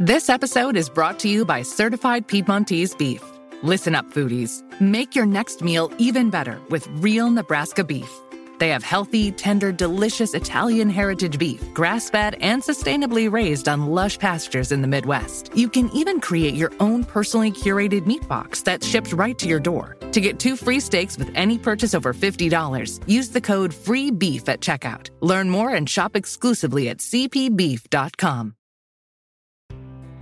This episode is brought to you by Certified Piedmontese Beef. Listen up, foodies. Make your next meal even better with real Nebraska beef. They have healthy, tender, delicious Italian heritage beef, grass fed and sustainably raised on lush pastures in the Midwest. You can even create your own personally curated meat box that's shipped right to your door. To get two free steaks with any purchase over $50, use the code FREEBEEF at checkout. Learn more and shop exclusively at cpbeef.com.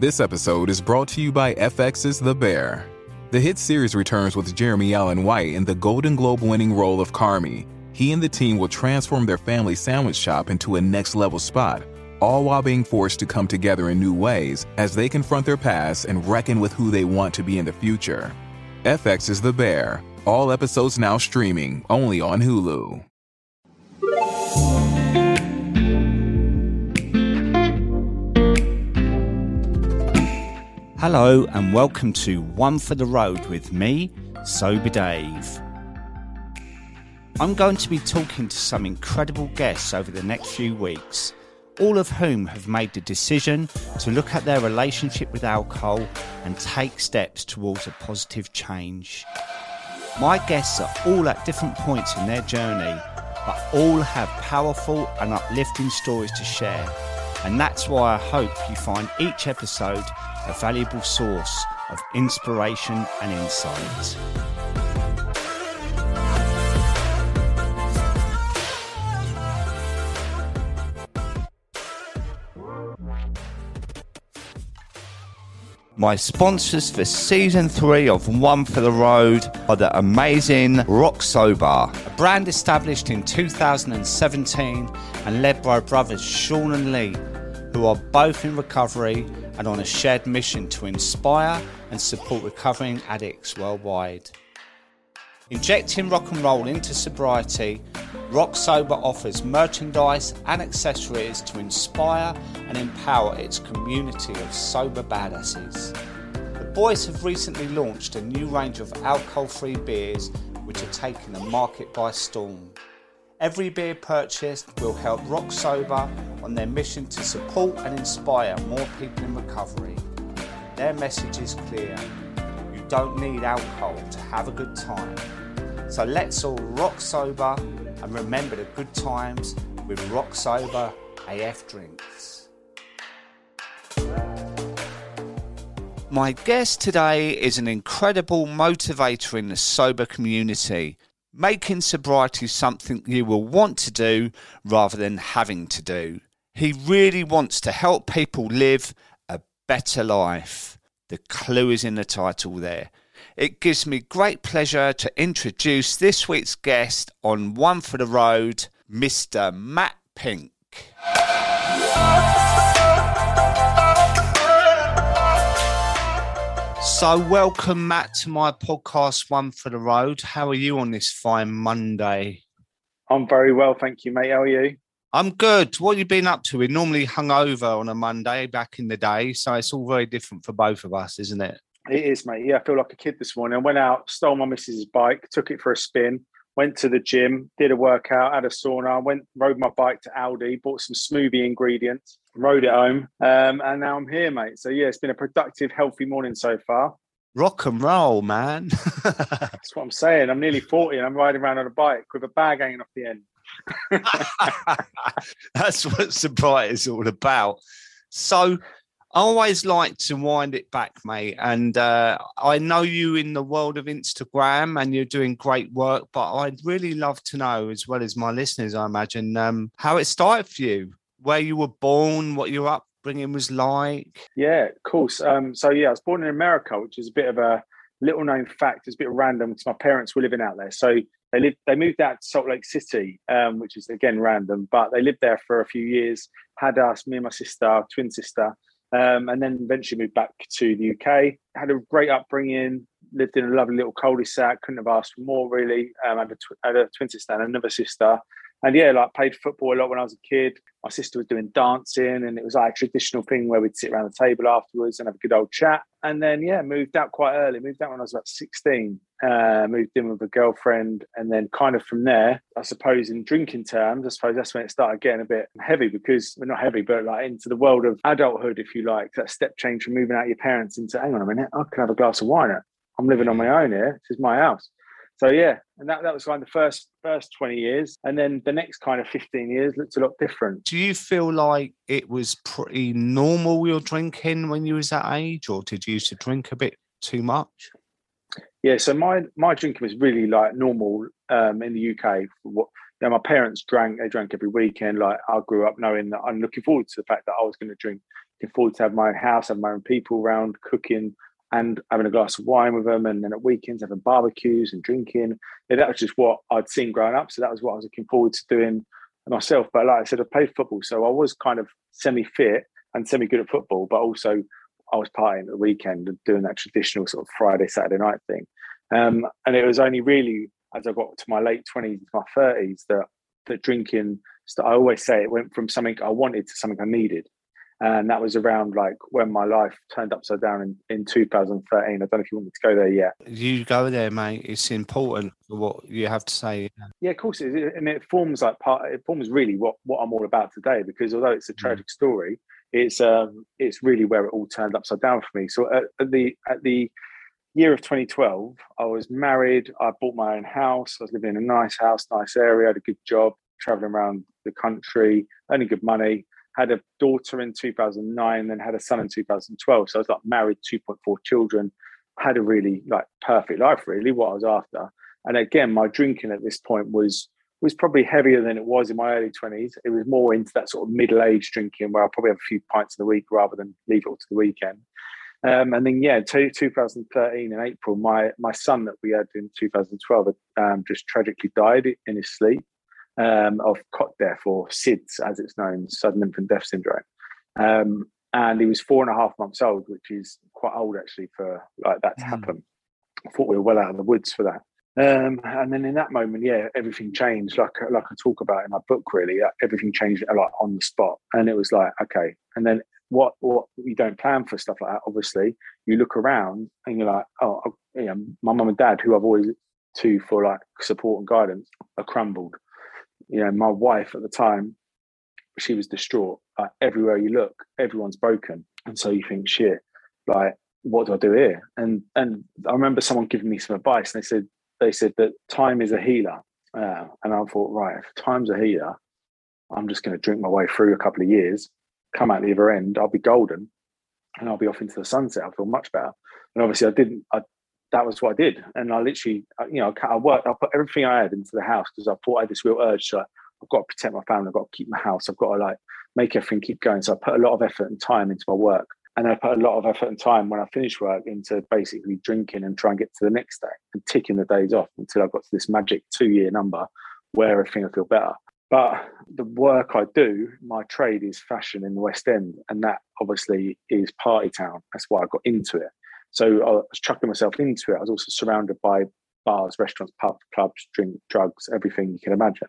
This episode is brought to you by FX's The Bear. The hit series returns with Jeremy Allen White in the Golden Globe winning role of Carmy he and the team will transform their family sandwich shop into a next level spot, all while being forced to come together in new ways as they confront their past and reckon with who they want to be in the future. FX is The Bear. All episodes now streaming only on Hulu. Hello, and welcome to One for the Road with me, Sober Dave. I'm going to be talking to some incredible guests over the next few weeks, all of whom have made the decision to look at their relationship with alcohol and take steps towards a positive change. My guests are all at different points in their journey, but all have powerful and uplifting stories to share. And that's why I hope you find each episode a valuable source of inspiration and insight. My sponsors for season three of One for the Road are the amazing Rock Sober, a brand established in 2017 and led by brothers Sean and Lee, who are both in recovery and on a shared mission to inspire and support recovering addicts worldwide. Injecting rock and roll into sobriety, Rock Sober offers merchandise and accessories to inspire and empower its community of sober badasses. The boys have recently launched a new range of alcohol free beers which are taking the market by storm. Every beer purchased will help Rock Sober on their mission to support and inspire more people in recovery. Their message is clear you don't need alcohol to have a good time. So let's all rock sober and remember the good times with Rock Sober AF drinks. My guest today is an incredible motivator in the sober community, making sobriety something you will want to do rather than having to do. He really wants to help people live a better life. The clue is in the title there. It gives me great pleasure to introduce this week's guest on One for the Road, Mr. Matt Pink. So, welcome, Matt, to my podcast, One for the Road. How are you on this fine Monday? I'm very well, thank you, mate. How are you? I'm good. What have you been up to? We're normally hungover on a Monday back in the day, so it's all very different for both of us, isn't it? It is, mate. Yeah, I feel like a kid this morning. I went out, stole my missus's bike, took it for a spin, went to the gym, did a workout, had a sauna, went rode my bike to Aldi, bought some smoothie ingredients, rode it home, um, and now I'm here, mate. So yeah, it's been a productive, healthy morning so far. Rock and roll, man. That's what I'm saying. I'm nearly 40 and I'm riding around on a bike with a bag hanging off the end. That's what sobriety is all about. So I always like to wind it back, mate. And uh, I know you in the world of Instagram and you're doing great work, but I'd really love to know, as well as my listeners, I imagine, um, how it started for you, where you were born, what your upbringing was like. Yeah, of course. Um, so, yeah, I was born in America, which is a bit of a little known fact. It's a bit random because my parents were living out there. So, they lived, they moved out to Salt Lake City, um, which is again random, but they lived there for a few years, had us, me and my sister, twin sister um, and then eventually moved back to the UK. Had a great upbringing, lived in a lovely little cul-de-sac. Couldn't have asked for more, really. Um, had, a tw- had a twin sister and another sister. And yeah, like played football a lot when I was a kid. My sister was doing dancing, and it was like a traditional thing where we'd sit around the table afterwards and have a good old chat. And then yeah, moved out quite early. Moved out when I was about sixteen. Uh, moved in with a girlfriend, and then kind of from there, I suppose in drinking terms, I suppose that's when it started getting a bit heavy because well, not heavy, but like into the world of adulthood, if you like. That step change from moving out your parents into hang on a minute, I can have a glass of wine. I'm living on my own here. This is my house so yeah, and that, that was kind of the first first 20 years. And then the next kind of 15 years looked a lot different. Do you feel like it was pretty normal your drinking when you was that age, or did you used to drink a bit too much? Yeah, so my my drinking was really like normal um, in the UK. What you know, my parents drank, they drank every weekend. Like I grew up knowing that I'm looking forward to the fact that I was going to drink, looking forward to have my own house, have my own people around, cooking, and having a glass of wine with them, and then at weekends having barbecues and drinking. Yeah, that was just what I'd seen growing up. So that was what I was looking forward to doing myself. But like I said, I played football, so I was kind of semi-fit and semi-good at football, but also I was partying at the weekend and doing that traditional sort of Friday Saturday night thing. Um, and it was only really as I got to my late twenties, my thirties, that that drinking. I always say it went from something I wanted to something I needed and that was around like when my life turned upside down in, in 2013 i don't know if you want me to go there yet. You go there mate. It's important for what you have to say. Yeah of course it is. And it forms like part it forms really what what i'm all about today because although it's a mm. tragic story it's um it's really where it all turned upside down for me. So at, at the at the year of 2012 i was married. I bought my own house. I was living in a nice house nice area had a good job traveling around the country earning good money had a daughter in 2009, then had a son in 2012. So I was like married, 2.4 children, had a really like perfect life, really, what I was after. And again, my drinking at this point was was probably heavier than it was in my early 20s. It was more into that sort of middle age drinking where I'll probably have a few pints in the week rather than leave it all to the weekend. Um, and then, yeah, to 2013 in April, my my son that we had in 2012 um, just tragically died in his sleep um, of cot death or SIDS, as it's known, sudden infant death syndrome. Um, and he was four and a half months old, which is quite old actually for like that to mm. happen. I thought we were well out of the woods for that. Um, and then in that moment, yeah, everything changed. Like like I talk about in my book, really, everything changed like on the spot. And it was like, okay. And then what what you don't plan for stuff like that. Obviously, you look around and you're like, oh, you know, my mum and dad, who I've always to for like support and guidance, are crumbled you know, my wife at the time, she was distraught. Like everywhere you look, everyone's broken, and so you think, shit, like what do I do here? And and I remember someone giving me some advice, and they said they said that time is a healer, uh, and I thought, right, if time's a healer, I'm just going to drink my way through a couple of years, come out the other end, I'll be golden, and I'll be off into the sunset. I'll feel much better. And obviously, I didn't. I that was what I did. And I literally, uh, you know, I worked, I put everything I had into the house because I thought I had this real urge to, I've got to protect my family, I've got to keep my house, I've got to like make everything keep going. So I put a lot of effort and time into my work. And I put a lot of effort and time when I finished work into basically drinking and trying to get to the next day and ticking the days off until I got to this magic two year number where everything I feel better. But the work I do, my trade is fashion in the West End, and that obviously is party town. That's why I got into it. So I was chucking myself into it. I was also surrounded by bars, restaurants, pubs, clubs, drink, drugs, everything you can imagine,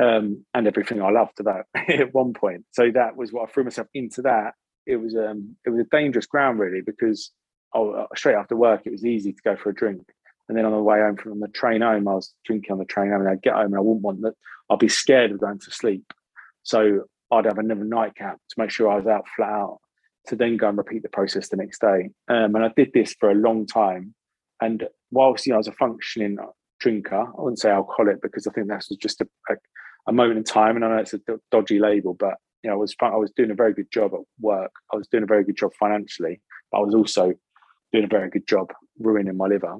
um, and everything I loved about at one point. So that was what I threw myself into. That it was um, it was a dangerous ground really because oh, straight after work it was easy to go for a drink, and then on the way home from the train home I was drinking on the train home, and I'd get home and I wouldn't want that. I'd be scared of going to sleep, so I'd have another nightcap to make sure I was out flat out to then go and repeat the process the next day. Um, and I did this for a long time. And whilst you know, I was a functioning drinker, I wouldn't say alcoholic because I think that was just a, a, a moment in time. And I know it's a dodgy label, but you know, I was I was doing a very good job at work. I was doing a very good job financially, but I was also doing a very good job ruining my liver.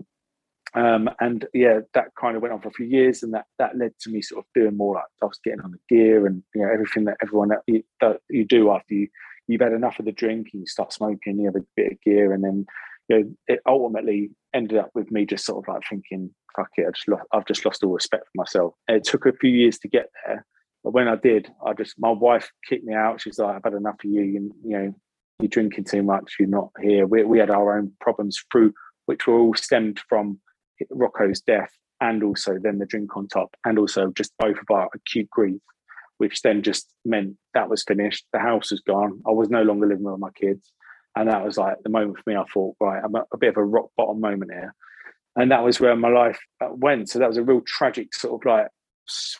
Um, and yeah, that kind of went on for a few years, and that that led to me sort of doing more like I was getting on the gear and you know everything that everyone that you, that you do after you you've had enough of the drink and you start smoking, you have a bit of gear, and then you know it ultimately ended up with me just sort of like thinking, "Fuck it, I just lost, I've just lost all respect for myself." And it took a few years to get there, but when I did, I just my wife kicked me out. She's like, "I've had enough of you. You, you know, you're drinking too much. You're not here." We we had our own problems through, which were all stemmed from Rocco's death and also then the drink on top, and also just both of our acute grief, which then just meant that was finished. The house was gone. I was no longer living with my kids. And that was like the moment for me. I thought, right, I'm a, a bit of a rock bottom moment here. And that was where my life uh, went. So that was a real tragic sort of like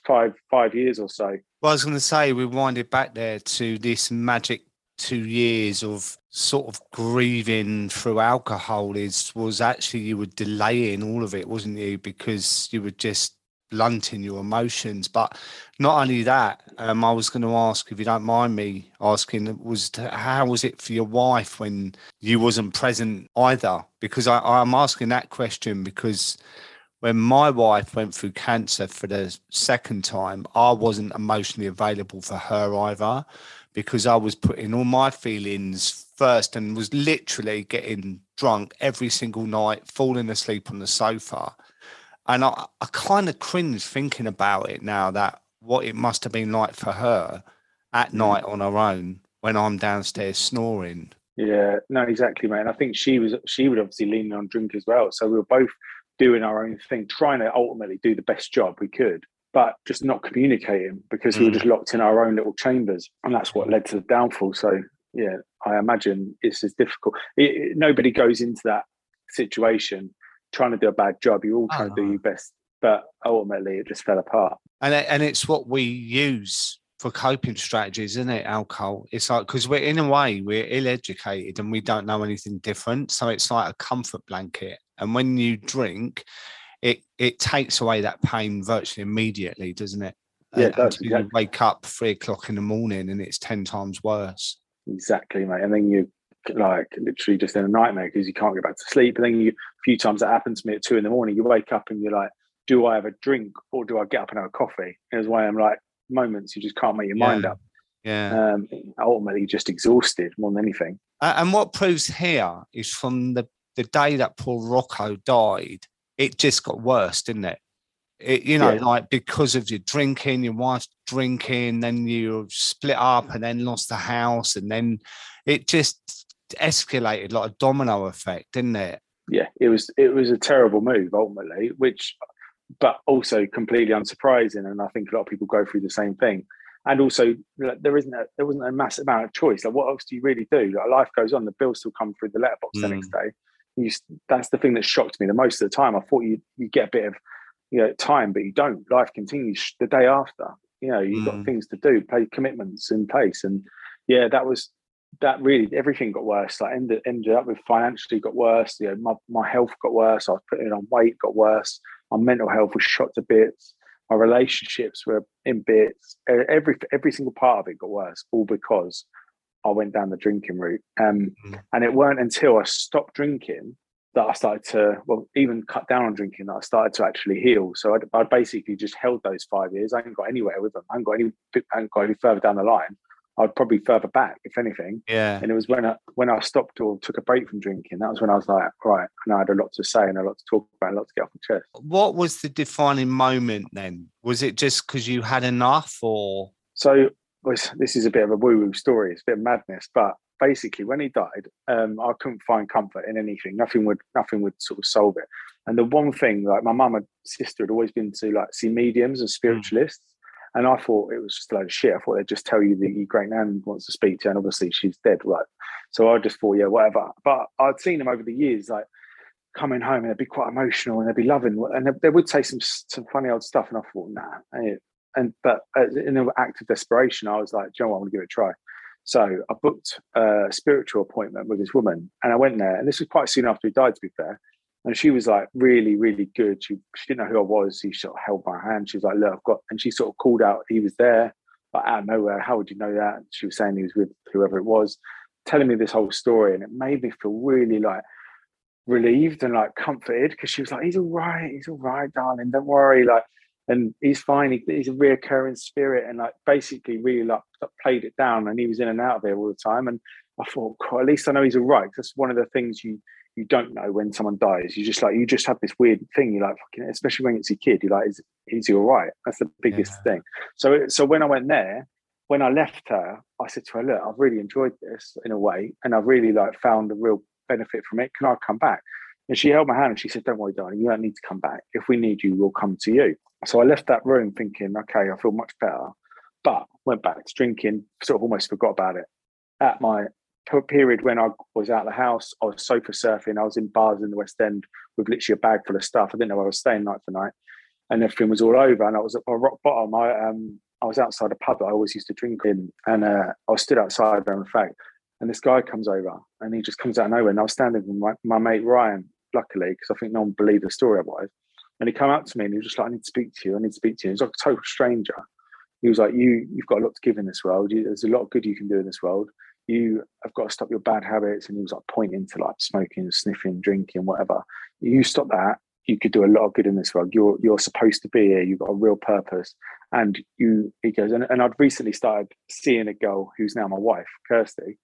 five five years or so. Well, I was going to say we winded back there to this magic two years of sort of grieving through alcohol is was actually you were delaying all of it wasn't you because you were just blunting your emotions but not only that um, i was going to ask if you don't mind me asking was to, how was it for your wife when you wasn't present either because I, i'm asking that question because when my wife went through cancer for the second time i wasn't emotionally available for her either because I was putting all my feelings first and was literally getting drunk every single night, falling asleep on the sofa. And I, I kind of cringe thinking about it now that what it must have been like for her at mm. night on her own when I'm downstairs snoring. Yeah, no, exactly, mate. And I think she was she would obviously lean on drink as well. So we were both doing our own thing, trying to ultimately do the best job we could but just not communicating because mm. we were mm. just locked in our own little chambers, and that's what led to the downfall. So yeah, I imagine it's as difficult. It, it, nobody goes into that situation trying to do a bad job. You're all trying oh. to do uh-huh. your best, but ultimately it just fell apart. And and it's what we use for coping strategies, isn't it? Alcohol. It's like because we're in a way we're ill-educated and we don't know anything different, so it's like a comfort blanket. And when you drink, it it takes away that pain virtually immediately, doesn't it? Yeah, it does. You wake up three o'clock in the morning and it's ten times worse. Exactly, mate. And then you like literally just in a nightmare because you can't get back to sleep. And then you a few times that happened to me at two in the morning. You wake up and you're like, do I have a drink or do I get up and have a coffee? And it's why I'm like moments you just can't make your yeah. mind up. Yeah. Um, ultimately, just exhausted more than anything. And what proves here is from the the day that poor Rocco died, it just got worse, didn't it? It, you know, yeah. like because of your drinking, your wife's drinking, then you split up and then lost the house, and then it just escalated like a domino effect, didn't it? Yeah, it was it was a terrible move ultimately, which but also completely unsurprising. And I think a lot of people go through the same thing. And also, there isn't a, there wasn't a massive amount of choice. Like, what else do you really do? Like, life goes on. The bills still come through the letterbox mm. the next mm. day you, that's the thing that shocked me the most of the time. I thought you you get a bit of you know time, but you don't. Life continues the day after. You know, you've mm. got things to do, play commitments in place, and yeah, that was that really everything got worse. Like ended ended up with financially got worse. You know, my my health got worse. I was putting on weight, got worse. My mental health was shot to bits. My relationships were in bits. Every every single part of it got worse, all because I went down the drinking route. Um, mm. And it weren't until I stopped drinking that I started to, well, even cut down on drinking, that I started to actually heal. So I, basically just held those five years. I hadn't got anywhere with them. I hadn't got any, I hadn't got any further down the line. I'd probably further back, if anything. Yeah. And it was when I when I stopped or took a break from drinking. That was when I was like, right, and I had a lot to say and a lot to talk about, a lot to get off my chest. What was the defining moment then? Was it just because you had enough, or so was this is a bit of a woo woo story. It's a bit of madness, but basically, when he died, um, I couldn't find comfort in anything. Nothing would nothing would sort of solve it. And the one thing, like my mum and sister had always been to like see mediums and spiritualists. Mm. And I thought it was just a load of shit. I thought they'd just tell you that your great nan wants to speak to you, and obviously she's dead, right? So I just thought, yeah, whatever. But I'd seen them over the years, like coming home and they'd be quite emotional and they'd be loving, and they, they would say some some funny old stuff. And I thought, nah, and but in an act of desperation, I was like, Joe, I want to give it a try. So I booked a spiritual appointment with this woman, and I went there. And this was quite soon after he died, to be fair. And she was like really, really good. She, she didn't know who I was. She sort of held my hand. She was like, "Look, I've got," and she sort of called out. He was there, but out of nowhere. How would you know that? She was saying he was with whoever it was, telling me this whole story, and it made me feel really like relieved and like comforted because she was like, "He's all right. He's all right, darling. Don't worry." Like and he's fine. He, he's a reoccurring spirit, and like basically really like played it down, and he was in and out of there all the time. And I thought, at least I know he's all right. That's one of the things you you don't know when someone dies. You just like you just have this weird thing. You're like, especially when it's your kid. You're like, is, is he all right? That's the biggest yeah. thing. So so when I went there, when I left her, I said to her, look, I've really enjoyed this in a way, and I've really like found a real benefit from it. Can I come back? And she held my hand and she said, Don't worry, darling, you don't need to come back. If we need you, we'll come to you. So I left that room thinking, okay, I feel much better. But went back to drinking, sort of almost forgot about it. At my period when I was out of the house, I was sofa surfing, I was in bars in the West End with literally a bag full of stuff. I didn't know where I was staying night for night. And everything was all over. And I was at my rock bottom. I um I was outside a pub that I always used to drink in. And uh, I was stood outside there, in fact. And this guy comes over and he just comes out of nowhere. And I was standing with my, my mate Ryan, luckily, because I think no one believed the story otherwise. And he came up to me and he was just like, I need to speak to you. I need to speak to you. He's like a total stranger. He was like, You, you've got a lot to give in this world. You, there's a lot of good you can do in this world. You have got to stop your bad habits. And he was like pointing to like smoking, sniffing, drinking, whatever. You stop that, you could do a lot of good in this world. You're you're supposed to be here. You've got a real purpose. And you, he goes, and, and I'd recently started seeing a girl who's now my wife, Kirsty.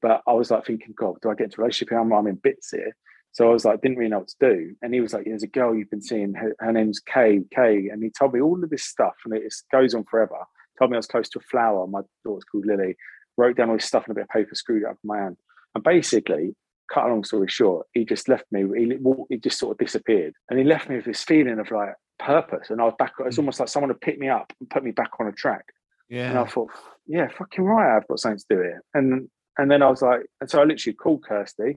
But I was like thinking, God, do I get into a relationship? I'm, I'm in bits here. So I was like, didn't really know what to do. And he was like, there's a girl you've been seeing, her, her name's Kay, Kay. And he told me all of this stuff and it goes on forever. Told me I was close to a flower. My daughter's called Lily. Wrote down all this stuff in a bit of paper, screwed it up in my hand. And basically, cut a long story short, he just left me. He, he just sort of disappeared. And he left me with this feeling of like purpose. And I was back, it's mm. almost like someone had picked me up and put me back on a track. Yeah. And I thought, yeah, fucking right, I've got something to do here. And and then I was like, and so I literally called Kirsty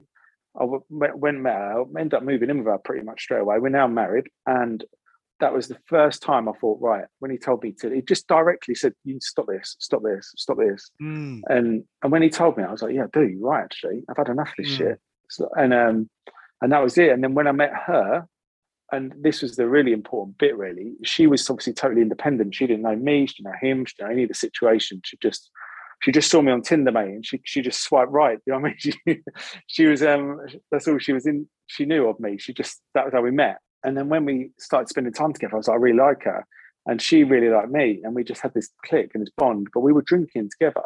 I went met her, ended up moving in with her pretty much straight away. We're now married, and that was the first time I thought, right, when he told me to, he just directly said, "You stop this, stop this, stop this." Mm. And and when he told me, I was like, "Yeah, dude, you're right. Actually, I've had enough of this mm. shit." So, and um, and that was it. And then when I met her, and this was the really important bit. Really, she was obviously totally independent. She didn't know me. She didn't know him. She didn't know any of the situation. She just she just saw me on Tinder, mate, and she she just swiped right. You know what I mean? She, she was um that's all she was in. She knew of me. She just that was how we met. And then when we started spending time together, I was like, I really like her, and she really liked me, and we just had this click and this bond. But we were drinking together,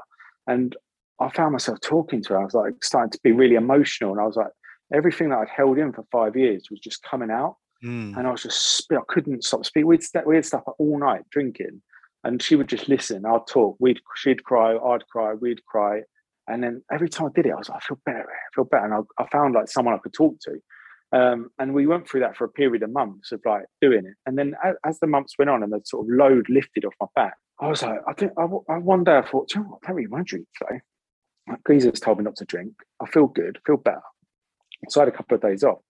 and I found myself talking to her. I was like starting to be really emotional, and I was like, everything that I'd held in for five years was just coming out, mm. and I was just I couldn't stop speaking. We'd st- we'd stop all night drinking, and she would just listen. I'd talk. We'd she'd cry. I'd cry. We'd cry. And then every time I did it, I was like, I feel better. I feel better. And I, I found like someone I could talk to. Um, and we went through that for a period of months of like doing it. And then as, as, the months went on and the sort of load lifted off my back, I was like, I think I, I one day I thought, you know what, want to drink today. Like, Jesus told me not to drink. I feel good, feel better. So I had a couple of days off.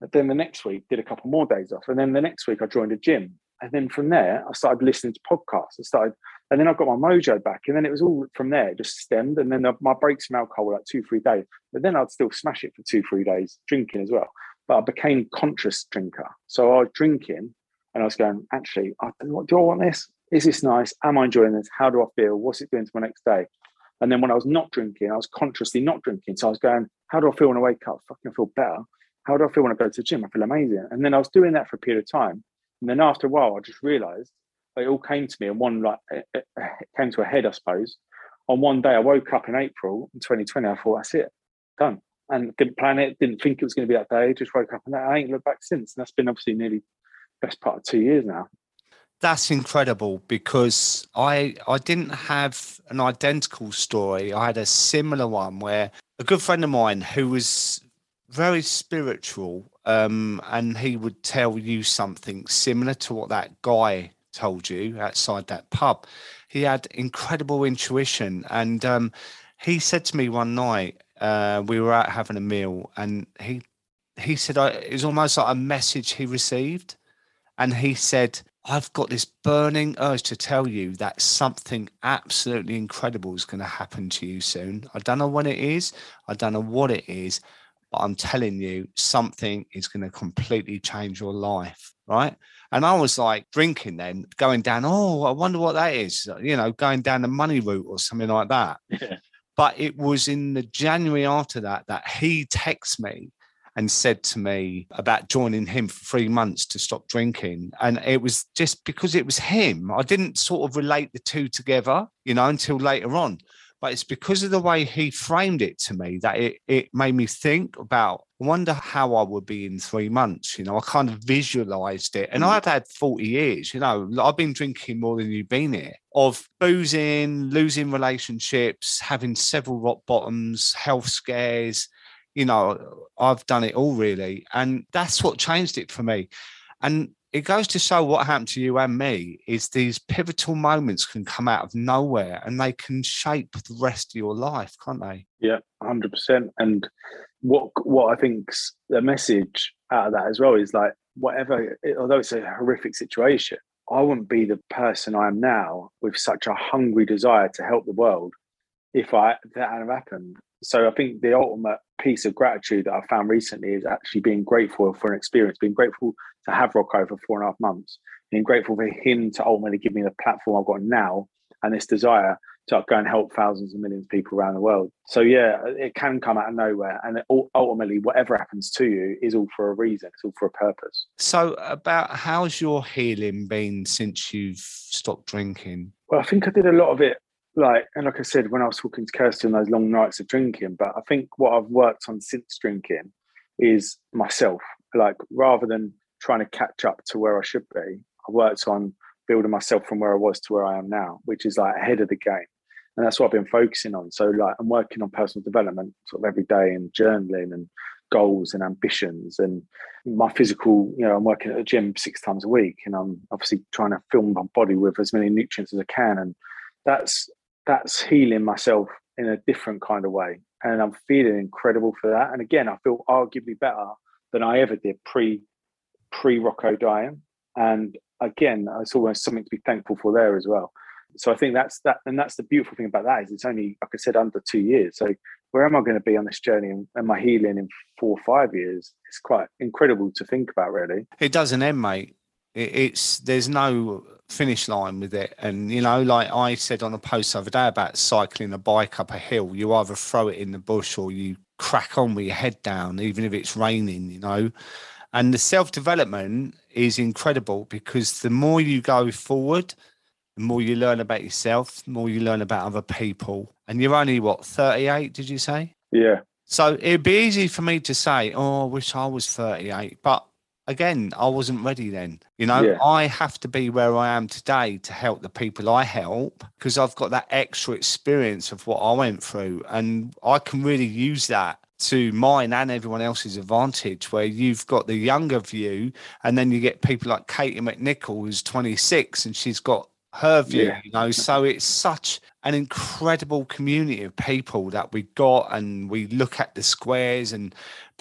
But then the next week, did a couple more days off. And then the next week, I joined a gym and then from there, I started listening to podcasts. I started, and then I got my mojo back. And then it was all from there, just stemmed. And then the, my breaks from alcohol were like two, three days. But then I'd still smash it for two, three days, drinking as well. But I became conscious drinker. So I was drinking and I was going, actually, I, do I want this? Is this nice? Am I enjoying this? How do I feel? What's it doing to my next day? And then when I was not drinking, I was consciously not drinking. So I was going, how do I feel when I wake up? Fucking feel better. How do I feel when I go to the gym? I feel amazing. And then I was doing that for a period of time. And then after a while, I just realised it all came to me, and one like it, it came to a head, I suppose. On one day, I woke up in April in 2020. I thought, that's it, done. And didn't plan it, didn't think it was going to be that day. Just woke up and I ain't looked back since. And that's been obviously nearly best part of two years now. That's incredible because I I didn't have an identical story. I had a similar one where a good friend of mine who was very spiritual um, and he would tell you something similar to what that guy told you outside that pub. He had incredible intuition, and um, he said to me one night uh, we were out having a meal, and he he said I, it was almost like a message he received, and he said. I've got this burning urge to tell you that something absolutely incredible is going to happen to you soon. I don't know when it is. I don't know what it is, but I'm telling you, something is going to completely change your life. Right. And I was like drinking then, going down, oh, I wonder what that is, you know, going down the money route or something like that. Yeah. But it was in the January after that that he texted me and said to me about joining him for three months to stop drinking. And it was just because it was him. I didn't sort of relate the two together, you know, until later on but it's because of the way he framed it to me that it, it made me think about I wonder how I would be in three months. You know, I kind of visualized it. And mm. I'd had 40 years, you know, I've been drinking more than you've been here of boozing, losing relationships, having several rock bottoms, health scares, you know, I've done it all really. And that's what changed it for me. And it goes to show what happened to you and me is these pivotal moments can come out of nowhere and they can shape the rest of your life, can't they? Yeah, hundred percent. And what what I think's the message out of that as well is like whatever, although it's a horrific situation, I wouldn't be the person I am now with such a hungry desire to help the world if I if that hadn't happened. So I think the ultimate piece of gratitude that I found recently is actually being grateful for an experience, being grateful to have Rocco for four and a half months, being grateful for him to ultimately give me the platform I've got now and this desire to go and help thousands and millions of people around the world. So yeah, it can come out of nowhere, and ultimately, whatever happens to you is all for a reason. It's all for a purpose. So, about how's your healing been since you've stopped drinking? Well, I think I did a lot of it like and like I said when I was talking to Kirsty on those long nights of drinking, but I think what I've worked on since drinking is myself. Like rather than trying to catch up to where I should be, I worked on building myself from where I was to where I am now, which is like ahead of the game. And that's what I've been focusing on. So like I'm working on personal development sort of every day and journaling and goals and ambitions and my physical, you know, I'm working at a gym six times a week and I'm obviously trying to fill my body with as many nutrients as I can. And that's that's healing myself in a different kind of way. And I'm feeling incredible for that. And again, I feel arguably better than I ever did pre pre Rocco dying. And again, it's almost something to be thankful for there as well. So I think that's that, and that's the beautiful thing about that is it's only, like I said, under two years. So where am I going to be on this journey and, my healing in four or five years? It's quite incredible to think about, really. It doesn't end, mate. It, it's there's no finish line with it. And, you know, like I said on a post the other day about cycling a bike up a hill, you either throw it in the bush or you crack on with your head down, even if it's raining, you know. And the self development is incredible because the more you go forward, the more you learn about yourself, the more you learn about other people. And you're only what, 38, did you say? Yeah. So it'd be easy for me to say, oh, I wish I was 38. But again, I wasn't ready then. You know, yeah. I have to be where I am today to help the people I help because I've got that extra experience of what I went through. And I can really use that to mine and everyone else's advantage, where you've got the younger view, and then you get people like Katie McNichol, who's 26, and she's got her view, yeah. you know. So it's such an incredible community of people that we got, and we look at the squares, and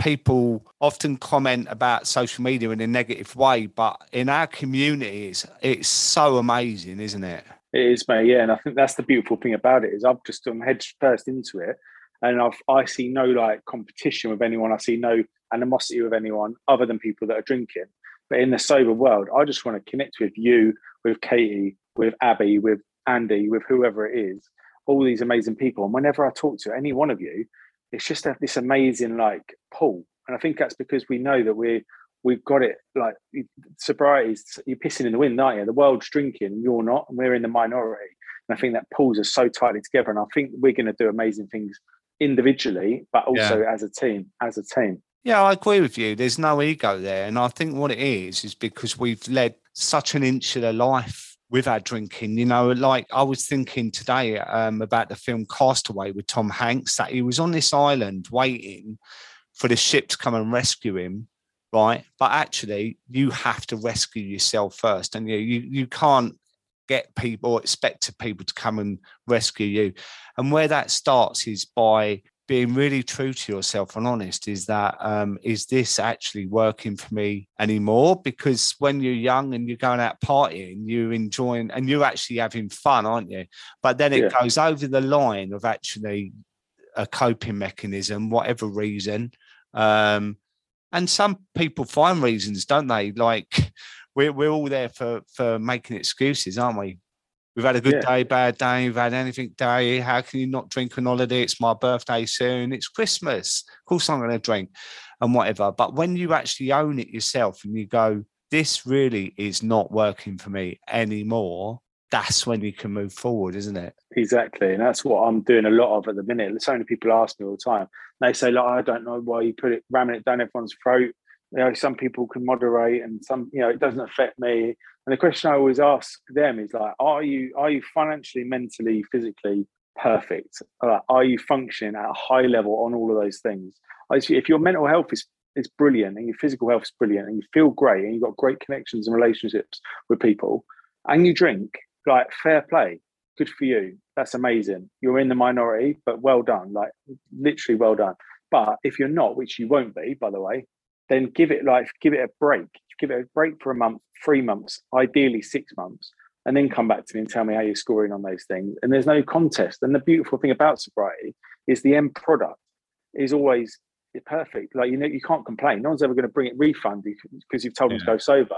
people often comment about social media in a negative way, but in our communities, it's so amazing, isn't it? It is, mate. Yeah, and I think that's the beautiful thing about it is I've just I'm first into it, and I've I see no like competition with anyone. I see no animosity with anyone other than people that are drinking. But in the sober world, I just want to connect with you, with Katie, with Abby, with Andy, with whoever it is, all these amazing people. And whenever I talk to any one of you, it's just this amazing like pull. And I think that's because we know that we're we've got it like sobriety is you're pissing in the wind, aren't you? The world's drinking, you're not, and we're in the minority. And I think that pulls us so tightly together. And I think we're going to do amazing things individually, but also yeah. as a team, as a team. Yeah, I agree with you. There's no ego there. And I think what it is, is because we've led such an insular life with our drinking. You know, like I was thinking today um, about the film Castaway with Tom Hanks, that he was on this island waiting for the ship to come and rescue him, right? But actually, you have to rescue yourself first, and you you you can't get people or expect people to come and rescue you. And where that starts is by being really true to yourself and honest is that um, is this actually working for me anymore? Because when you're young and you're going out partying you're enjoying and you're actually having fun aren't you? But then it yeah. goes over the line of actually a coping mechanism whatever reason um, and some people find reasons don't they? Like we're, we're all there for for making excuses aren't we We've had a good yeah. day, bad day, we've had anything day. How can you not drink on holiday? It's my birthday soon. It's Christmas. Of course, I'm going to drink and whatever. But when you actually own it yourself and you go, this really is not working for me anymore, that's when you can move forward, isn't it? Exactly. And that's what I'm doing a lot of at the minute. So many people ask me all the time. They say, like, I don't know why you put it, ramming it down everyone's throat. You know, some people can moderate and some, you know, it doesn't affect me. And the question I always ask them is like, are you are you financially, mentally, physically perfect? Are you functioning at a high level on all of those things? If your mental health is is brilliant and your physical health is brilliant and you feel great and you've got great connections and relationships with people and you drink, like fair play, good for you. That's amazing. You're in the minority, but well done. Like literally well done. But if you're not, which you won't be, by the way, then give it like give it a break. Give it a break for a month, three months, ideally six months, and then come back to me and tell me how you're scoring on those things. And there's no contest. And the beautiful thing about sobriety is the end product is always perfect. Like you know, you can't complain. No one's ever going to bring it refund because you've told yeah. them to go sober.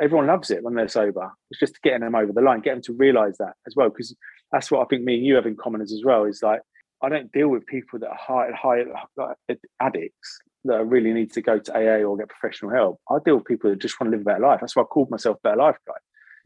Everyone loves it when they're sober. It's just getting them over the line, getting them to realise that as well. Because that's what I think me and you have in common as well. Is like I don't deal with people that are high, high like addicts that I really need to go to AA or get professional help. I deal with people that just want to live a better life. That's why I called myself Better Life Guy.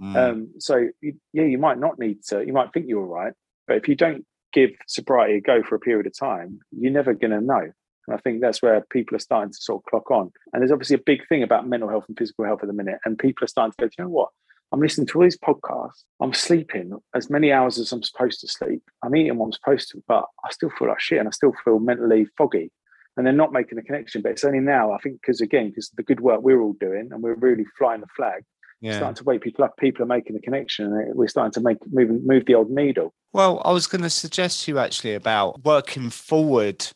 Mm. Um, so yeah, you might not need to. You might think you're all right, but if you don't give sobriety a go for a period of time, you're never going to know. And I think that's where people are starting to sort of clock on. And there's obviously a big thing about mental health and physical health at the minute. And people are starting to go, you know what? I'm listening to all these podcasts. I'm sleeping as many hours as I'm supposed to sleep. I'm eating what I'm supposed to, but I still feel like shit and I still feel mentally foggy. And they're not making the connection. But it's only now, I think, because again, because the good work we're all doing and we're really flying the flag, yeah. starting to wake people up. People are making the connection, and we're starting to make move move the old needle. Well, I was going to suggest to you actually about working forward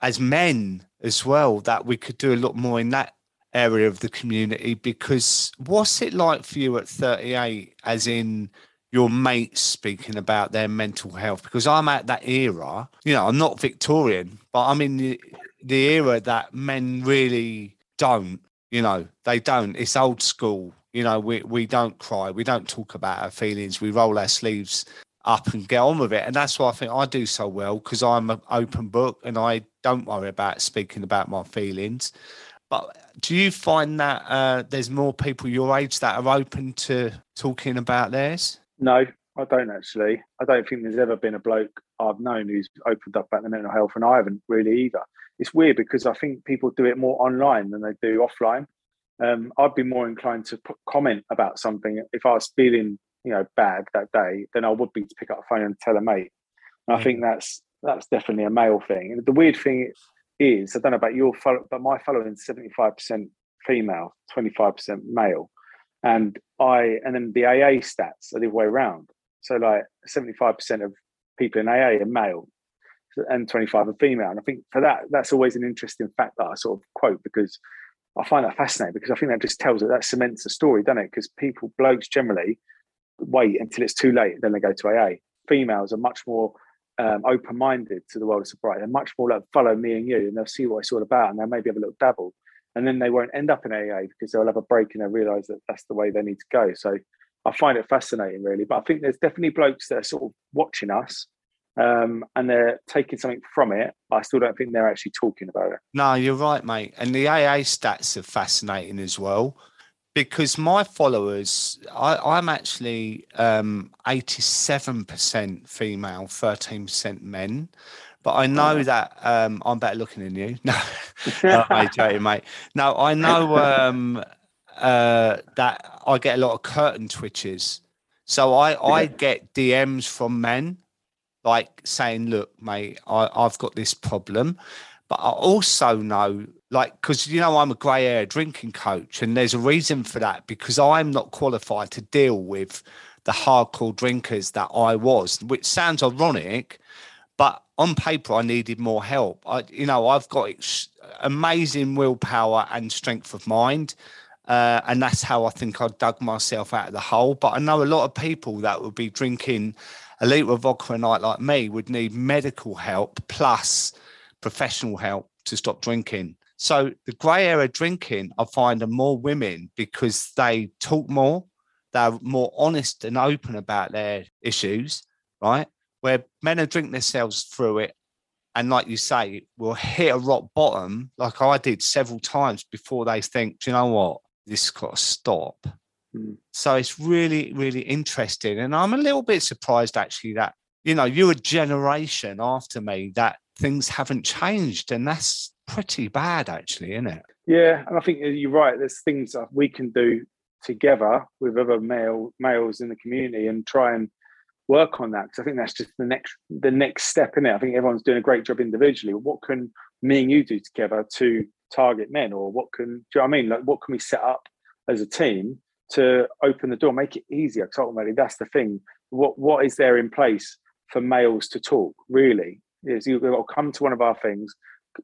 as men as well. That we could do a lot more in that area of the community because what's it like for you at 38 as in your mates speaking about their mental health because i'm at that era you know i'm not victorian but i'm in the, the era that men really don't you know they don't it's old school you know, we, we don't cry, we don't talk about our feelings, we roll our sleeves up and get on with it. And that's why I think I do so well because I'm an open book and I don't worry about speaking about my feelings. But do you find that uh, there's more people your age that are open to talking about theirs? No, I don't actually. I don't think there's ever been a bloke I've known who's opened up about the mental health, and I haven't really either. It's weird because I think people do it more online than they do offline um, I'd be more inclined to put comment about something if I was feeling, you know, bad that day than I would be to pick up the phone and tell a mate. And. I think that's that's definitely a male thing. And the weird thing is, I don't know about your follow, but my following is seventy five percent female, twenty five percent male, and I and then the AA stats are the way around. So like seventy five percent of people in AA are male, and 25 are female. And I think for that, that's always an interesting fact that I sort of quote because I find that fascinating because I think that just tells it that cements the story, doesn't it? Because people, blokes generally, wait until it's too late, then they go to AA. Females are much more um, open-minded to the world of sobriety. They're much more like follow me and you, and they'll see what it's all about, and they'll maybe have a little dabble, and then they won't end up in AA because they'll have a break and they'll realise that that's the way they need to go. So I find it fascinating, really. But I think there's definitely blokes that are sort of watching us um, and they're taking something from it. I still don't think they're actually talking about it. No, you're right, mate. And the AA stats are fascinating as well because my followers, I, am actually um, 87% female, 13% men. But I know oh. that um, I'm better looking than you. No, no mate, joking, mate. No, I know um, uh, that I get a lot of curtain twitches. So I, I get DMs from men like saying, look, mate, I, I've got this problem. But I also know, like, because, you know, I'm a grey area drinking coach, and there's a reason for that because I'm not qualified to deal with the hardcore drinkers that I was, which sounds ironic, but on paper, I needed more help. I, you know, I've got ex- amazing willpower and strength of mind. Uh, and that's how I think I dug myself out of the hole. But I know a lot of people that would be drinking a litre of vodka night like me would need medical help plus professional help to stop drinking. So the grey area drinking, I find are more women because they talk more, they're more honest and open about their issues, right? Where men are drinking themselves through it. And like you say, will hit a rock bottom, like I did several times before they think, you know what, this got to stop. Mm. So it's really, really interesting. And I'm a little bit surprised actually that, you know, you're a generation after me that things haven't changed. And that's pretty bad, actually, isn't it? Yeah. And I think you're right. There's things that we can do together with other male males in the community and try and work on that because I think that's just the next the next step in it. I think everyone's doing a great job individually. What can me and you do together to target men, or what can do you know what I mean? Like, what can we set up as a team to open the door, make it easier? Because ultimately, that's the thing. What what is there in place for males to talk? Really, is you've got to come to one of our things.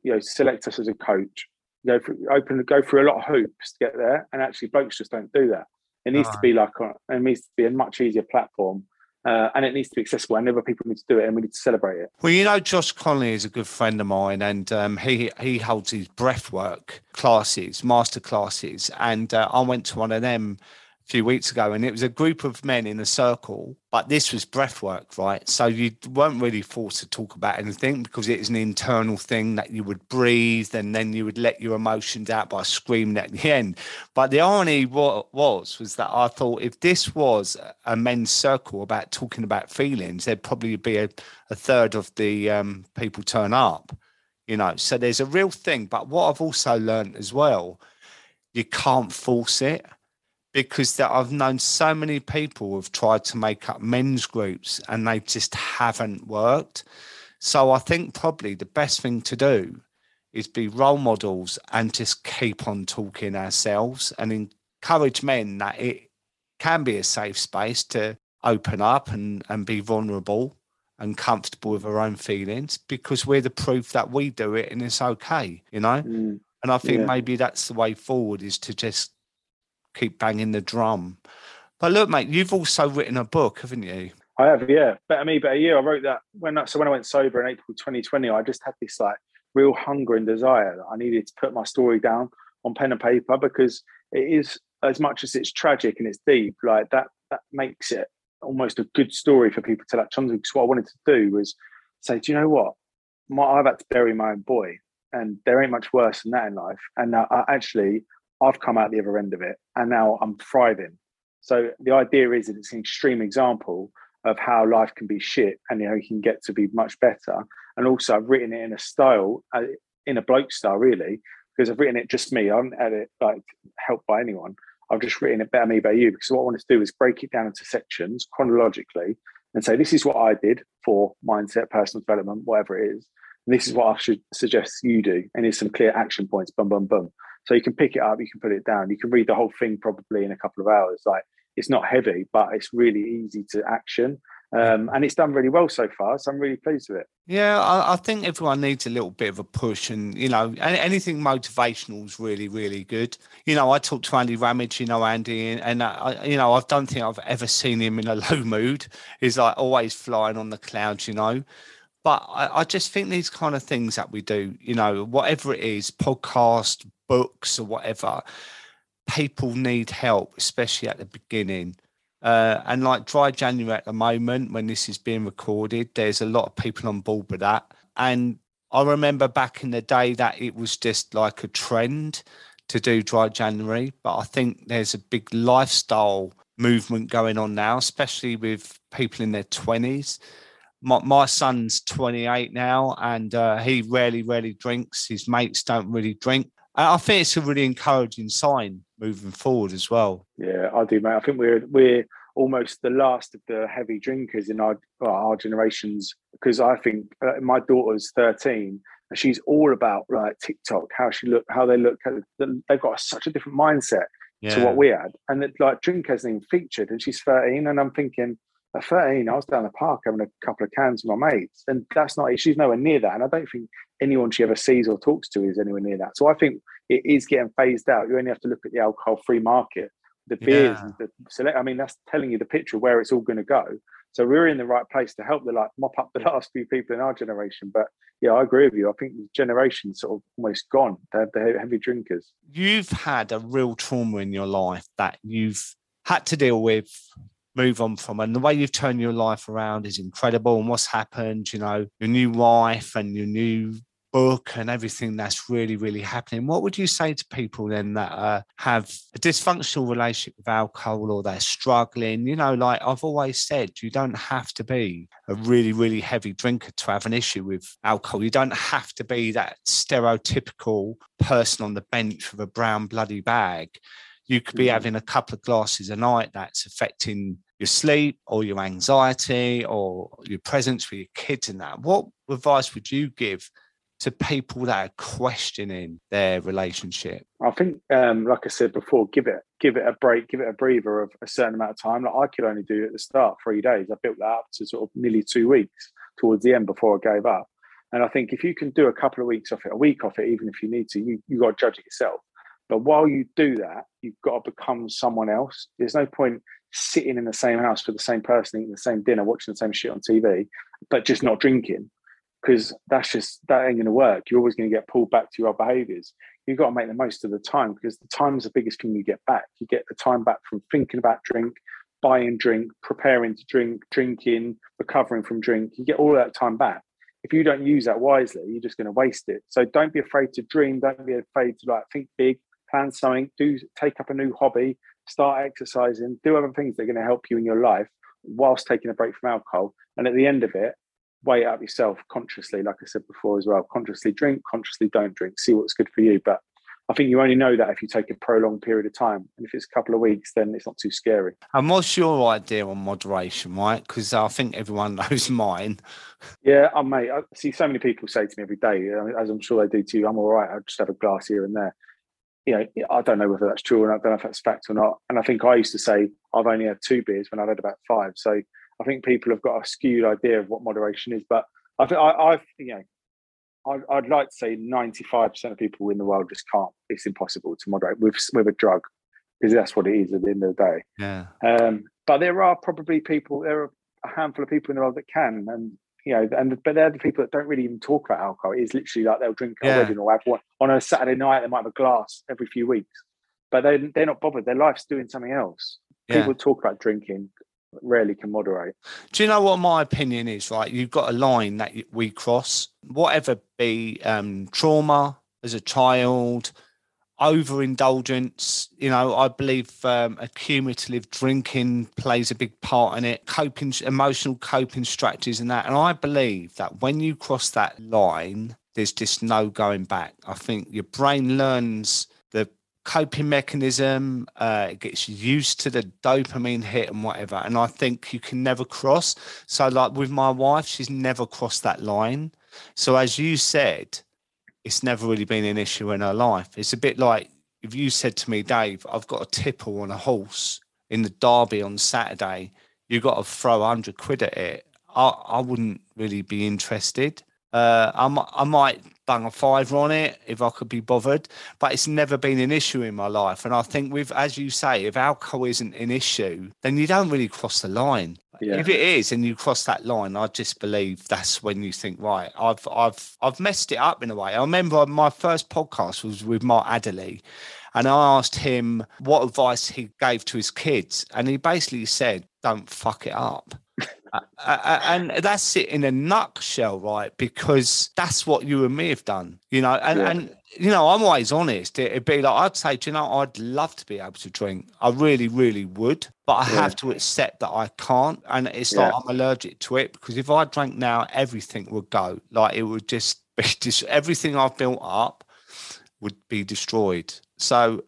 You know, select us as a coach. Go for open, go through a lot of hoops to get there, and actually, blokes just don't do that. It needs to be like a, it needs to be a much easier platform uh, and it needs to be accessible and other people need to do it and we need to celebrate it. Well, you know, Josh Connolly is a good friend of mine and um, he, he holds his breathwork classes, master classes. And uh, I went to one of them few weeks ago, and it was a group of men in a circle, but this was breath work, right? So you weren't really forced to talk about anything because it is an internal thing that you would breathe and then you would let your emotions out by screaming at the end. But the irony was was that I thought if this was a men's circle about talking about feelings, there'd probably be a, a third of the um, people turn up, you know. So there's a real thing. But what I've also learned as well, you can't force it because that I've known so many people who have tried to make up men's groups and they just haven't worked. So I think probably the best thing to do is be role models and just keep on talking ourselves and encourage men that it can be a safe space to open up and, and be vulnerable and comfortable with our own feelings because we're the proof that we do it and it's okay, you know? Mm, and I think yeah. maybe that's the way forward is to just keep banging the drum. But look, mate, you've also written a book, haven't you? I have, yeah. Better me, better you. I wrote that when I, so when I went sober in April 2020, I just had this like real hunger and desire that I needed to put my story down on pen and paper because it is as much as it's tragic and it's deep, like that that makes it almost a good story for people to latch onto. Because what I wanted to do was say, do you know what? My, I've had to bury my own boy, and there ain't much worse than that in life. And uh, I actually I've come out the other end of it and now I'm thriving. So the idea is that it's an extreme example of how life can be shit and you know you can get to be much better. And also I've written it in a style, uh, in a bloke style really, because I've written it just me. I haven't had it like helped by anyone. I've just written it better me, by you. Because what I want to do is break it down into sections chronologically and say this is what I did for mindset, personal development, whatever it is. And this is what I should suggest you do. And here's some clear action points. Bum bum bum. So you can pick it up, you can put it down, you can read the whole thing probably in a couple of hours. Like it's not heavy, but it's really easy to action. Um, and it's done really well so far. So I'm really pleased with it. Yeah, I, I, think everyone needs a little bit of a push, and you know, anything motivational is really, really good. You know, I talked to Andy Ramage, you know, Andy, and, and I, you know, I don't think I've ever seen him in a low mood. He's like always flying on the clouds, you know. But I, I just think these kind of things that we do, you know, whatever it is, podcast, books or whatever, people need help, especially at the beginning. Uh, and like dry January at the moment, when this is being recorded, there's a lot of people on board with that. And I remember back in the day that it was just like a trend to do dry January, but I think there's a big lifestyle movement going on now, especially with people in their 20s. My, my son's 28 now and uh, he rarely, rarely drinks. His mates don't really drink. I think it's a really encouraging sign moving forward as well. Yeah, I do, mate. I think we're we're almost the last of the heavy drinkers in our our generations because I think uh, my daughter's thirteen and she's all about like TikTok, how she look, how they look. They've got such a different mindset yeah. to what we had, and that like drink hasn't even featured. And she's thirteen, and I'm thinking at 13, I was down the park having a couple of cans with my mates, and that's not, it. she's nowhere near that. And I don't think anyone she ever sees or talks to is anywhere near that. So I think it is getting phased out. You only have to look at the alcohol free market, the beers, yeah. the select. I mean, that's telling you the picture of where it's all going to go. So we're in the right place to help the like mop up the last few people in our generation. But yeah, I agree with you. I think the generation's sort of almost gone. They're the heavy drinkers. You've had a real trauma in your life that you've had to deal with move on from. And the way you've turned your life around is incredible. And what's happened, you know, your new wife and your new book and everything that's really, really happening. What would you say to people then that uh, have a dysfunctional relationship with alcohol or they're struggling? You know, like I've always said, you don't have to be a really, really heavy drinker to have an issue with alcohol. You don't have to be that stereotypical person on the bench with a brown bloody bag you could be mm-hmm. having a couple of glasses a night that's affecting your sleep or your anxiety or your presence with your kids and that. What advice would you give to people that are questioning their relationship? I think, um, like I said before, give it give it a break, give it a breather of a certain amount of time. Like I could only do at the start three days. I built that up to sort of nearly two weeks towards the end before I gave up. And I think if you can do a couple of weeks off it, a week off it, even if you need to, you you got to judge it yourself. But while you do that, you've got to become someone else. There's no point sitting in the same house with the same person, eating the same dinner, watching the same shit on TV, but just not drinking. Because that's just that ain't gonna work. You're always gonna get pulled back to your behaviors. You've got to make the most of the time because the time is the biggest thing you get back. You get the time back from thinking about drink, buying drink, preparing to drink, drinking, recovering from drink. You get all that time back. If you don't use that wisely, you're just going to waste it. So don't be afraid to dream. Don't be afraid to like think big, plan something, do take up a new hobby, start exercising, do other things that are going to help you in your life whilst taking a break from alcohol. And at the end of it, weigh it up yourself consciously, like I said before as well. Consciously drink, consciously don't drink, see what's good for you. But I think you only know that if you take a prolonged period of time. And if it's a couple of weeks, then it's not too scary. And what's your idea on moderation, right? Because I think everyone knows mine. Yeah, I mate. I see so many people say to me every day, as I'm sure they do to you, I'm all right. I just have a glass here and there you know, I don't know whether that's true or not. I don't know if that's fact or not. And I think I used to say I've only had two beers when I've had about five. So I think people have got a skewed idea of what moderation is. But I think I, have you know, I, I'd like to say 95% of people in the world just can't. It's impossible to moderate with with a drug because that's what it is at the end of the day. Yeah. Um, but there are probably people. There are a handful of people in the world that can, and you know, and but they're the people that don't really even talk about alcohol. It's literally like they'll drink yeah. a wedding or have one on a Saturday night. They might have a glass every few weeks, but they they're not bothered. Their life's doing something else. Yeah. People talk about drinking, rarely can moderate. Do you know what my opinion is? Right, you've got a line that we cross. Whatever be um, trauma as a child, overindulgence. You know, I believe um, accumulative drinking plays a big part in it, coping, emotional coping strategies, and that. And I believe that when you cross that line, there's just no going back. I think your brain learns the coping mechanism, uh, it gets used to the dopamine hit and whatever. And I think you can never cross. So, like with my wife, she's never crossed that line. So, as you said, it's never really been an issue in her life. It's a bit like if you said to me, Dave, I've got a tipple on a horse in the Derby on Saturday, you've got to throw 100 quid at it. I, I wouldn't really be interested. Uh, I, I might bang a fiver on it if I could be bothered, but it's never been an issue in my life. And I think with, as you say, if alcohol isn't an issue, then you don't really cross the line. Yeah. If it is, and you cross that line, I just believe that's when you think, right, I've, I've, I've messed it up in a way. I remember my first podcast was with Mark Adderley, and I asked him what advice he gave to his kids, and he basically said, "Don't fuck it up." And that's it in a nutshell, right? Because that's what you and me have done, you know. And, yeah. and you know, I'm always honest. It'd be like I'd say, you know, I'd love to be able to drink. I really, really would, but I yeah. have to accept that I can't. And it's yeah. like I'm allergic to it because if I drank now, everything would go. Like it would just be just everything I've built up would be destroyed. So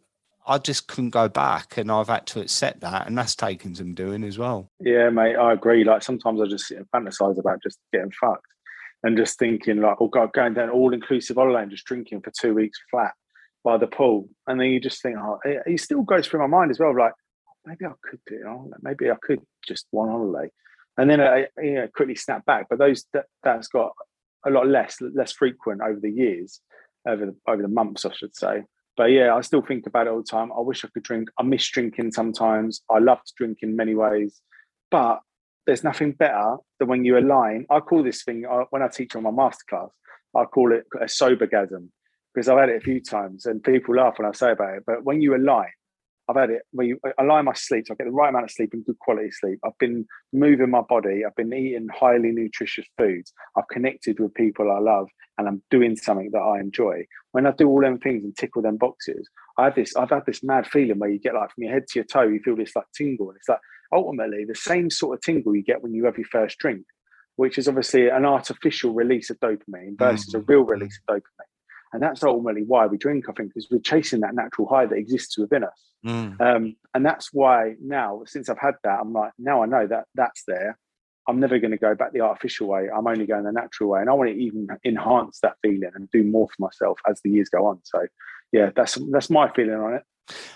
I just couldn't go back, and I've had to accept that, and that's taken some doing as well. Yeah, mate, I agree. Like sometimes I just sit and fantasize about just getting fucked, and just thinking like, oh god, going down all inclusive holiday and just drinking for two weeks flat by the pool, and then you just think, oh, it, still goes through my mind as well, like maybe I could do, it. Maybe I could just one holiday, and then I you know, quickly snap back. But those that, that's got a lot less less frequent over the years, over the over the months, I should say but yeah, I still think about it all the time. I wish I could drink. I miss drinking sometimes. I love to drink in many ways, but there's nothing better than when you align. I call this thing when I teach on my masterclass. I call it a sobergasm because I've had it a few times and people laugh when I say about it. But when you align, I've had it where you align my sleep, so I get the right amount of sleep and good quality sleep. I've been moving my body. I've been eating highly nutritious foods. I've connected with people I love, and I'm doing something that I enjoy. When I do all them things and tickle them boxes, I have this. I've had this mad feeling where you get like from your head to your toe, you feel this like tingle, and it's like ultimately the same sort of tingle you get when you have your first drink, which is obviously an artificial release of dopamine versus mm-hmm. a real release of dopamine. And that's ultimately why we drink, I think, because we're chasing that natural high that exists within us. Mm. Um, and that's why now, since I've had that, I'm like, now I know that that's there. I'm never going to go back the artificial way. I'm only going the natural way, and I want to even enhance that feeling and do more for myself as the years go on. So, yeah, that's that's my feeling on it.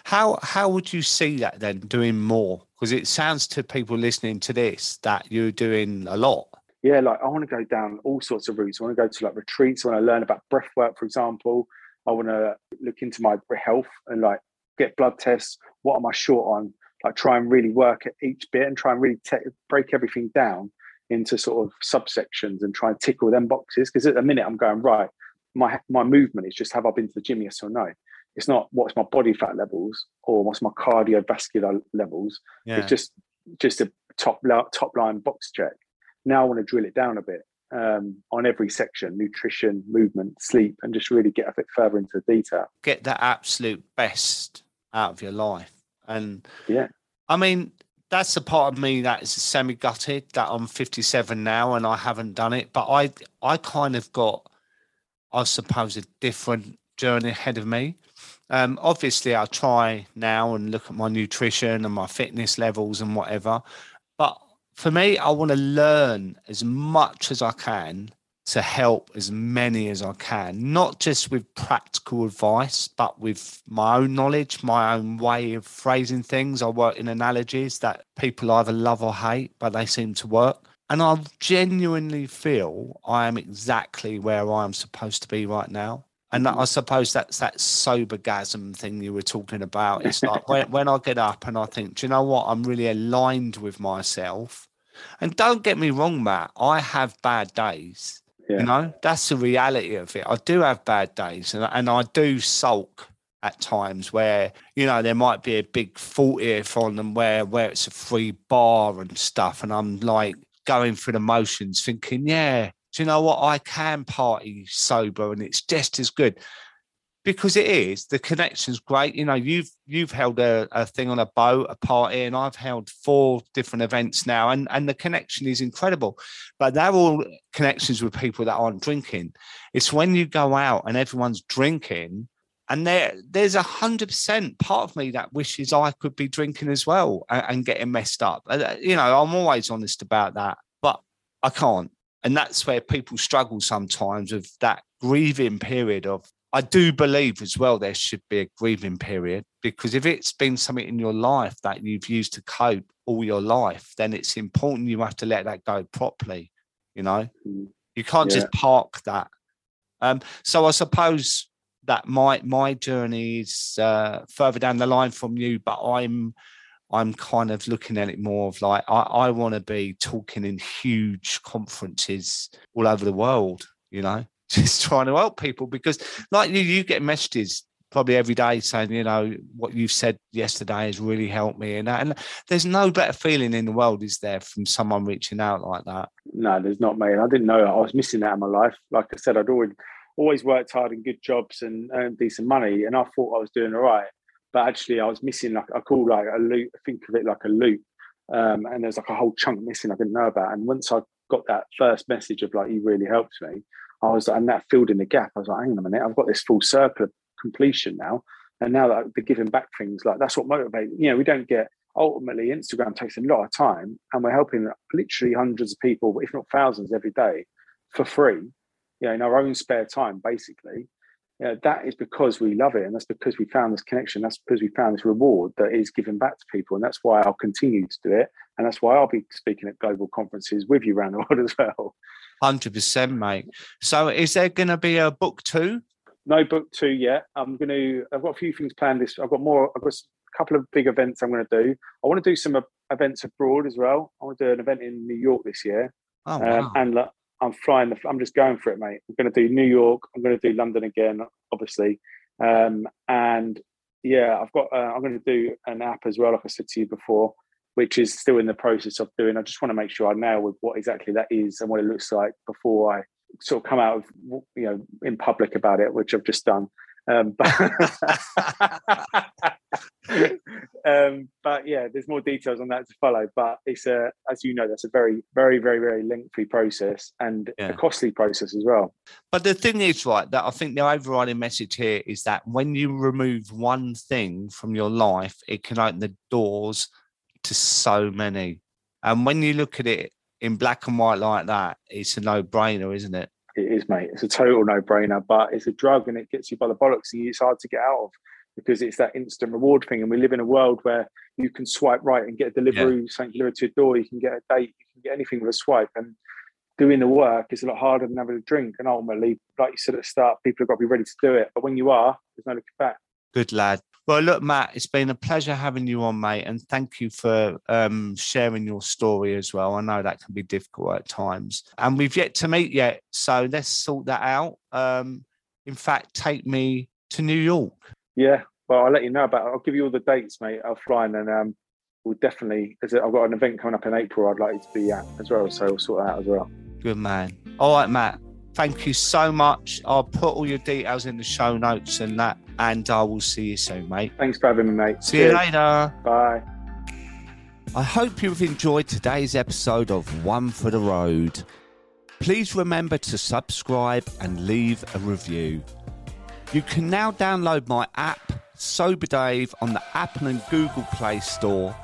How how would you see that then doing more? Because it sounds to people listening to this that you're doing a lot. Yeah, like I want to go down all sorts of routes. I want to go to like retreats. I want to learn about breath work, for example. I want to look into my health and like get blood tests. What am I short on? Like try and really work at each bit and try and really te- break everything down into sort of subsections and try and tick all them boxes. Because at the minute I'm going right, my my movement is just have I been to the gym yes or no. It's not what's my body fat levels or what's my cardiovascular levels. Yeah. It's just just a top top line box check. Now I want to drill it down a bit um, on every section: nutrition, movement, sleep, and just really get a bit further into the detail. Get the absolute best out of your life. And Yeah. I mean, that's the part of me that is semi gutted that I'm 57 now and I haven't done it. But I I kind of got, I suppose, a different journey ahead of me. Um, obviously, I'll try now and look at my nutrition and my fitness levels and whatever. For me, I want to learn as much as I can to help as many as I can, not just with practical advice, but with my own knowledge, my own way of phrasing things. I work in analogies that people either love or hate, but they seem to work. And I genuinely feel I am exactly where I am supposed to be right now. And I mm-hmm. suppose that's that sobergasm thing you were talking about. It's like when, when I get up and I think, do you know what? I'm really aligned with myself. And don't get me wrong, Matt, I have bad days. Yeah. You know, that's the reality of it. I do have bad days and, and I do sulk at times where, you know, there might be a big fault here on them where where it's a free bar and stuff. And I'm like going through the motions thinking, yeah, do you know what? I can party sober and it's just as good. Because it is, the connection's great. You know, you've you've held a, a thing on a boat, a party, and I've held four different events now, and, and the connection is incredible. But they're all connections with people that aren't drinking. It's when you go out and everyone's drinking, and there there's a hundred percent part of me that wishes I could be drinking as well and, and getting messed up. Uh, You know, I'm always honest about that, but I can't and that's where people struggle sometimes with that grieving period of i do believe as well there should be a grieving period because if it's been something in your life that you've used to cope all your life then it's important you have to let that go properly you know? Mm. you can't just park that. Um so i suppose that my my journey is uh, further down the line from you but i'm I'm kind of looking at it more of like I, I want to be talking in huge conferences all over the world, you know, just trying to help people because like you, you get messages probably every day saying, you know, what you've said yesterday has really helped me and that. And there's no better feeling in the world, is there, from someone reaching out like that? No, there's not, mate. I didn't know I was missing that in my life. Like I said, I'd always always worked hard in good jobs and earned decent money, and I thought I was doing all right. But actually, I was missing like I call like a loop. Think of it like a loop, um, and there's like a whole chunk missing I didn't know about. And once I got that first message of like you really helped me, I was and that filled in the gap. I was like, hang on a minute, I've got this full circle of completion now, and now that the giving back things like that's what motivates. You know, we don't get ultimately Instagram takes a lot of time, and we're helping literally hundreds of people, if not thousands, every day for free. You know, in our own spare time, basically you know, that is because we love it and that's because we found this connection that's because we found this reward that is given back to people and that's why i'll continue to do it and that's why i'll be speaking at global conferences with you around the world as well 100%, mate. So is there going to be a book two? no book two yet i'm going to i've got a few things planned this i've got more i've got a couple of big events i'm going to do i want to do some events abroad as well i want to do an event in new york this year Oh, um, wow. and like, I'm flying. The, I'm just going for it, mate. I'm going to do New York. I'm going to do London again, obviously. Um, and yeah, I've got. Uh, I'm going to do an app as well, like I said to you before, which is still in the process of doing. I just want to make sure I nail with what exactly that is and what it looks like before I sort of come out of you know in public about it, which I've just done. Um, but um, but yeah, there's more details on that to follow. But it's a, as you know, that's a very, very, very, very lengthy process and yeah. a costly process as well. But the thing is, right, that I think the overriding message here is that when you remove one thing from your life, it can open the doors to so many. And when you look at it in black and white like that, it's a no-brainer, isn't it? It is, mate. It's a total no-brainer. But it's a drug, and it gets you by the bollocks, and it's hard to get out of because it's that instant reward thing. And we live in a world where you can swipe right and get a delivery, yeah. something delivered to your door. You can get a date. You can get anything with a swipe. And doing the work is a lot harder than having a drink. And ultimately, like you said at the start, people have got to be ready to do it. But when you are, there's no looking back. Good lad. Well, look, Matt, it's been a pleasure having you on, mate, and thank you for um, sharing your story as well. I know that can be difficult at times, and we've yet to meet yet, so let's sort that out. Um, in fact, take me to New York. Yeah, well, I'll let you know about. It. I'll give you all the dates, mate. I'll fly in, and then um, we'll definitely. Cause I've got an event coming up in April. I'd like you to be at as well, so we'll sort that out as well. Good man. All right, Matt. Thank you so much. I'll put all your details in the show notes and that, and I will see you soon, mate. Thanks for having me, mate. See Cheers. you later. Bye. I hope you've enjoyed today's episode of One for the Road. Please remember to subscribe and leave a review. You can now download my app, Sober Dave, on the Apple and Google Play Store.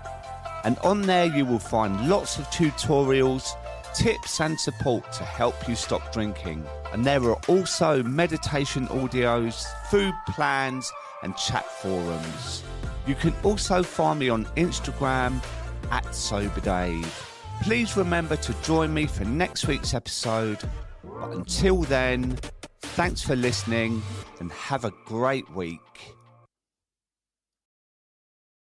And on there, you will find lots of tutorials, tips, and support to help you stop drinking. And there are also meditation audios, food plans, and chat forums. You can also find me on Instagram at Sober Dave. Please remember to join me for next week's episode. But until then, Thanks for listening and have a great week.